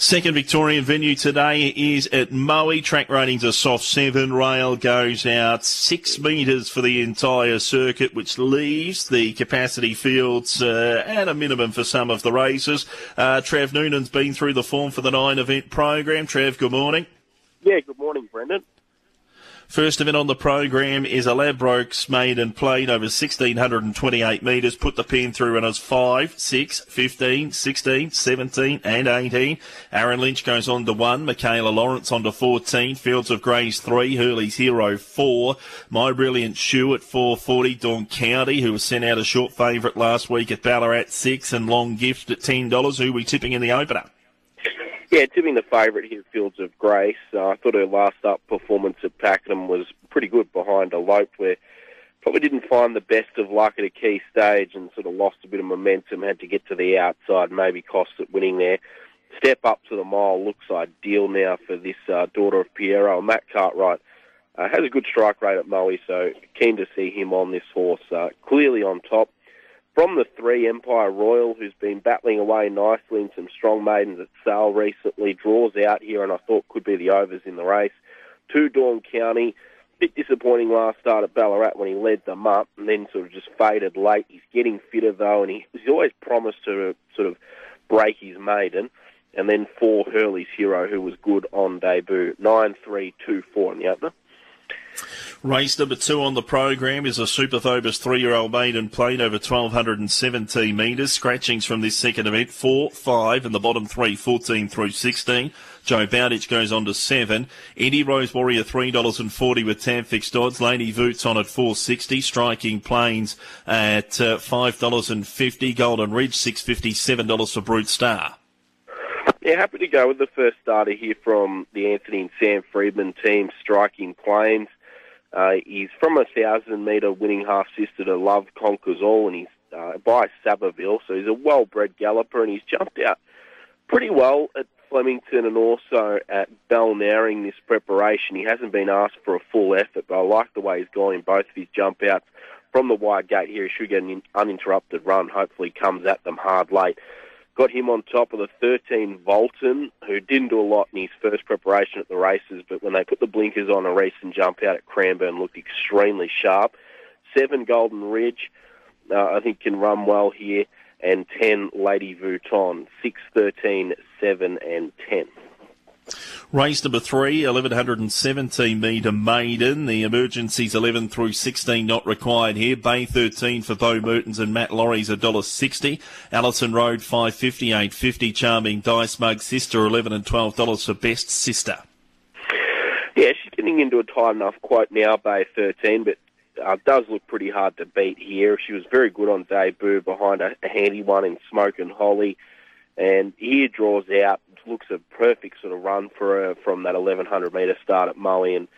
Second Victorian venue today is at Moe. Track ratings are soft seven. Rail goes out six metres for the entire circuit, which leaves the capacity fields uh, at a minimum for some of the races. Uh, Trev Noonan's been through the form for the nine event program. Trev, good morning. Yeah, good morning, Brendan. First event on the program is a Ladbrokes maiden plate over 1,628 metres. Put the pin through runners 5, 6, 15, 16, 17 and 18. Aaron Lynch goes on to 1. Michaela Lawrence on to 14. Fields of Grace 3. Hurley's Hero 4. My Brilliant Shoe at 440. Dawn County, who was sent out a short favourite last week at Ballarat 6. And Long Gift at $10. Who we tipping in the opener? Yeah, tipping the favourite here, Fields of Grace. Uh, I thought her last up performance at Pakenham was pretty good behind Elope, where probably didn't find the best of luck at a key stage and sort of lost a bit of momentum, had to get to the outside, maybe cost it winning there. Step up to the mile looks ideal now for this uh, daughter of Pierro. Matt Cartwright uh, has a good strike rate at Moe, so keen to see him on this horse. Uh, clearly on top. From the three, Empire Royal, who's been battling away nicely in some strong maidens at Sale recently, draws out here and I thought could be the overs in the race. Two, Dawn County, bit disappointing last start at Ballarat when he led them up and then sort of just faded late. He's getting fitter though and he, he's always promised to sort of break his maiden. And then four, Hurley's Hero, who was good on debut. Nine, three, two, four in the opener. Race number two on the program is a Superphobos three-year-old maiden plate over 1,217 metres. Scratchings from this second event, four, five, and the bottom three, 14 through 16. Joe Bowditch goes on to seven. Eddie Rose Warrior, $3.40 with tab fixed odds. Lady Voots on at 460. Striking Plains at uh, $5.50. Golden Ridge, $6.50, $7 for Brute Star. Yeah, happy to go with the first starter here from the Anthony and Sam Freedman team, Striking Plains. Uh, he's from a thousand metre winning half sister to Love Conquers All, and he's uh, by Saberville, so he's a well bred galloper, and he's jumped out pretty well at Flemington and also at Balnarring this preparation. He hasn't been asked for a full effort, but I like the way he's gone in both of his jump outs. From the wide gate here, he should get an uninterrupted run. Hopefully, comes at them hard late. Got him on top of the 13 Volton, who didn't do a lot in his first preparation at the races, but when they put the blinkers on a recent jump out at Cranbourne, looked extremely sharp. Seven Golden Ridge, uh, I think can run well here, and 10 Lady Vuitton, 6, 13, 7, and 10. Race number three, 1117 metre maiden. The emergencies 11 through 16 not required here. Bay 13 for Beau Mertens and Matt Laurie's $1.60. Allison Road 550, 850. Charming Dice Mug Sister 11 and $12 for Best Sister. Yeah, she's getting into a tight enough quote now, Bay 13, but uh, does look pretty hard to beat here. She was very good on debut behind a, a handy one in Smoke and Holly. And here draws out, looks a perfect sort of run for her from that 1100 metre start at Moe. And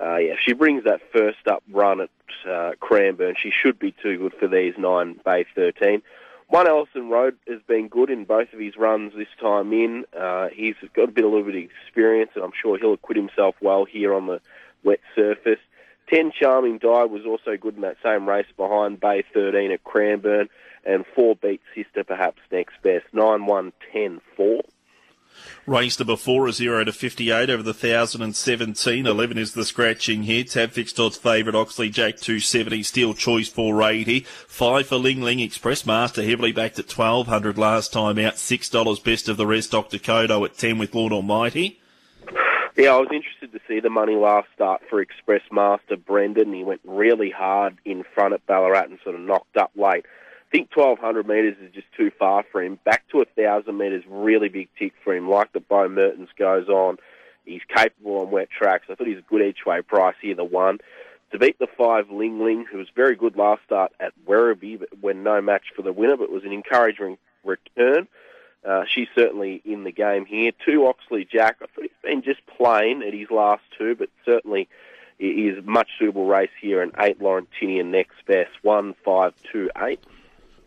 uh, yeah, she brings that first up run at uh, Cranbourne. She should be too good for these nine Bay 13. One Ellison Road has been good in both of his runs this time in. Uh, he's got a bit a little bit of experience, and I'm sure he'll acquit himself well here on the wet surface. Ten Charming Die was also good in that same race behind Bay 13 at Cranbourne and four beat sister perhaps next best. Nine one ten four. Race number four, a 0 to 58 over the 1017. 11 is the scratching here. Tab fixed odds favourite Oxley Jack 270. Steel Choice 480. Five for Ling Ling Express Master heavily backed at 1200 last time out. $6 best of the rest. Dr. Kodo at 10 with Lord Almighty. Yeah, I was interested to see the money last start for Express Master Brendan. He went really hard in front at Ballarat and sort of knocked up late I think 1200 metres is just too far for him. Back to 1000 metres, really big tick for him. Like the Beau Mertens goes on, he's capable on wet tracks. I thought he's a good each way price here, the one. To beat the five Ling Ling, who was very good last start at Werribee, but when no match for the winner, but was an encouraging return. Uh, she's certainly in the game here. Two Oxley Jack. I thought he's been just plain at his last two, but certainly is much suitable race here. And eight Laurentinian next best. One five two eight.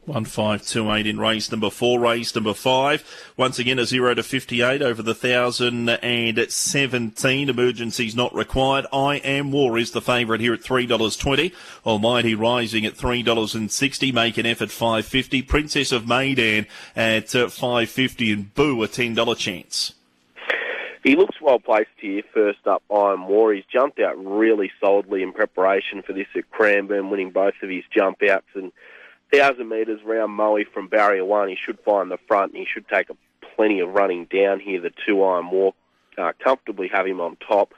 1528 in race number four. Race number five. Once again, a 0 to 58 over the 1017. Emergencies not required. I Am War is the favourite here at $3.20. Almighty rising at $3.60. Make an effort 550. Princess of Maidan at uh, 550 and Boo a $10 chance. He looks well placed here. First up, Iron War. He's jumped out really solidly in preparation for this at Cranbourne, winning both of his jump outs and thousand metres round Moe from barrier one. He should find the front. and He should take a, plenty of running down here. The two Iron War uh, comfortably have him on top.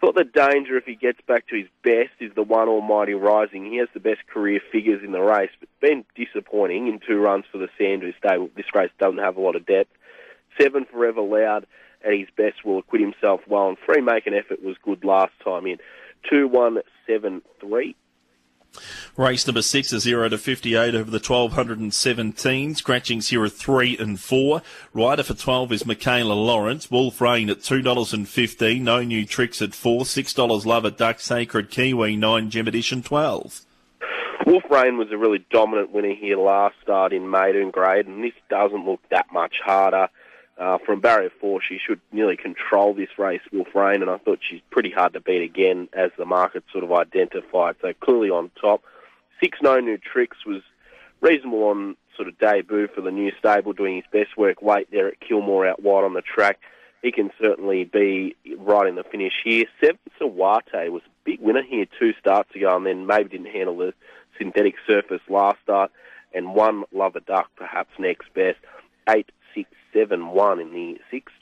Thought the danger if he gets back to his best is the one Almighty Rising. He has the best career figures in the race, but been disappointing in two runs for the Sanders stable. This race doesn't have a lot of depth. Seven Forever Loud at his best will acquit himself well, and Free Make an Effort was good last time in. Two one seven three. Race number six, a zero to 58 over the 1217. Scratchings here are three and four. Rider for 12 is Michaela Lawrence. Wolf Rain at $2.15. No new tricks at four. $6 Love at Duck Sacred Kiwi. Nine Gem Edition 12. Wolf Rain was a really dominant winner here last start in maiden grade, and this doesn't look that much harder. Uh, from barrier four, she should nearly control this race, Wolf Rain, and I thought she's pretty hard to beat again, as the market sort of identified. So clearly on top. Six No New Tricks was reasonable on sort of debut for the new stable, doing his best work weight there at Kilmore out wide on the track. He can certainly be right in the finish here. Seven Sawate was a big winner here two starts ago, and then maybe didn't handle the synthetic surface last start. And one Lover Duck, perhaps next best. Eight seven one in the sixth.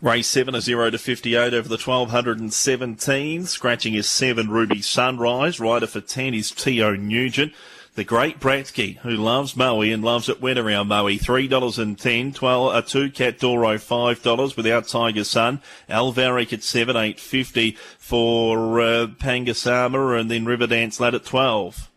Race 7 a 0 to 58 over the 1217. Scratching is 7 Ruby Sunrise. Rider for 10 is Teo Nugent. The great Bratsky, who loves Moe and loves it wet around Moe. $3.10, 12, a 2 Cat Doro $5 without Tiger Sun. Alvaric at 7, 850 for uh, Pangasama and then Riverdance Lad at 12.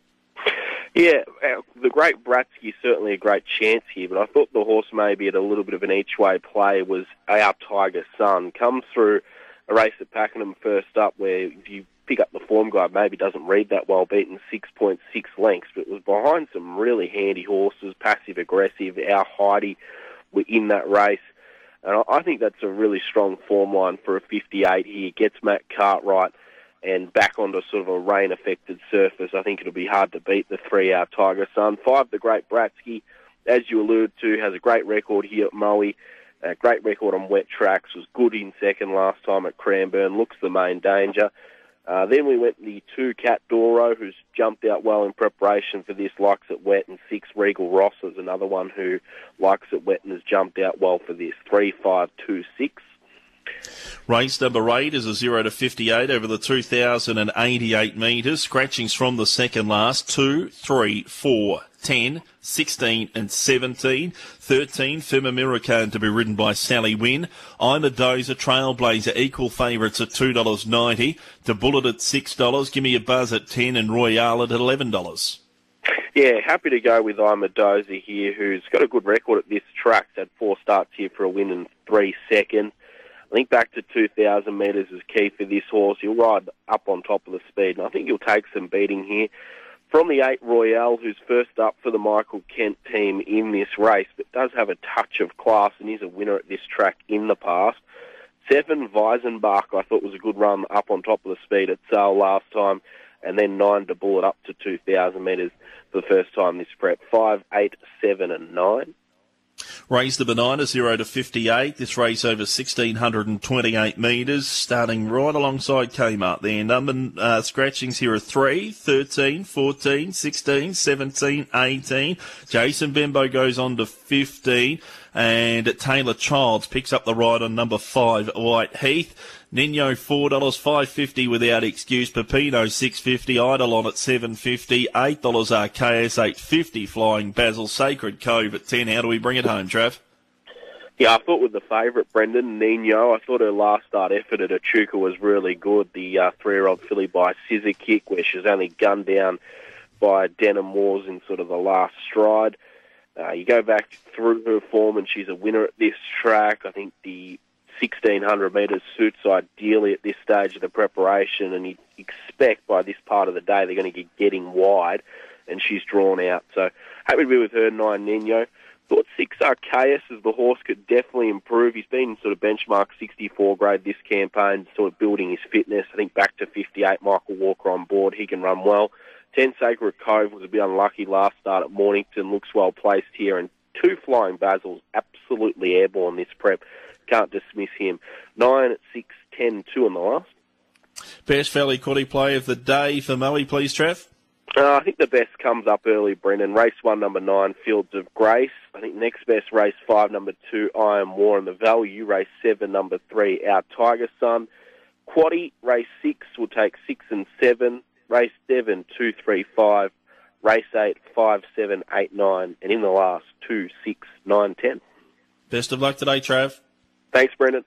Yeah, uh, the great Bratsky certainly a great chance here, but I thought the horse maybe at a little bit of an each way play was our Tiger Sun. Comes through a race at Pakenham first up where if you pick up the form guide, maybe doesn't read that well, beaten 6.6 lengths, but was behind some really handy horses, passive aggressive. Our Heidi were in that race. And I think that's a really strong form line for a 58 here. Gets Matt Cartwright and back onto sort of a rain affected surface, I think it'll be hard to beat the three hour Tiger Sun. Five, the great Bratsky, as you alluded to, has a great record here at Moe. A great record on wet tracks, was good in second last time at Cranbourne, looks the main danger. Uh, then we went the two Cat Doro, who's jumped out well in preparation for this, likes it wet, and six Regal Ross is another one who likes it wet and has jumped out well for this. Three, five, two, six. Race number eight is a 0 to 58 over the 2,088 metres. Scratchings from the second last. 2, 3, 4, 10, 16 and 17. 13, Firma Miracan to be ridden by Sally Wynn. I'm a Dozer Trailblazer equal favourites at $2.90. To Bullet at $6. Give me a buzz at 10 and Royale at $11. Yeah, happy to go with I'm a Dozer here, who's got a good record at this track. Had four starts here for a win in three seconds. I think back to 2,000 metres is key for this horse. He'll ride up on top of the speed, and I think he'll take some beating here. From the 8 Royale, who's first up for the Michael Kent team in this race, but does have a touch of class and is a winner at this track in the past. 7 Weisenbach, I thought was a good run up on top of the speed at Sale last time, and then 9 to Bullet up to 2,000 metres for the first time this prep. 5, 8, 7 and 9. Race the Benina 0 to 58. This race over 1628 metres, starting right alongside Kmart there. Number uh, scratchings here are 3, 13, 14, 16, 17, 18. Jason Benbow goes on to 15 and Taylor Childs picks up the ride on number 5, White Heath. Nino four dollars five fifty without excuse. Pepino six fifty. Eidolon at seven fifty. Eight dollars RKS eight fifty. Flying Basil Sacred Cove at ten. How do we bring it home, Trav? Yeah, I thought with the favourite Brendan Nino, I thought her last start effort at Echuca was really good. The uh, three-year-old filly by Scissor Kick, where she's only gunned down by Denham Wars in sort of the last stride. Uh, you go back through her form, and she's a winner at this track. I think the 1600 metres suits ideally at this stage of the preparation, and you expect by this part of the day they're going to be getting wide, and she's drawn out. So happy to be with her, nine Nino. Thought six Archaeus as the horse could definitely improve. He's been sort of benchmark 64 grade this campaign, sort of building his fitness. I think back to 58, Michael Walker on board. He can run well. 10 Sacred Cove was a bit unlucky last start at Mornington. Looks well placed here. And two flying Basils, absolutely airborne this prep. Can't dismiss him. Nine, six, ten, two in the last. Best Valley Quaddy play of the day for Moe, please, Trev. Uh, I think the best comes up early, Brendan. Race one, number nine, Fields of Grace. I think next best, race five, number two, I Am War, and the value, race seven, number three, Our Tiger Sun. Quaddy, race six, will take six and seven. Race seven, two, three, five. Race eight, five, seven, eight, nine. And in the last, two, six, nine, ten. Best of luck today, Trav. Thanks, Brendan.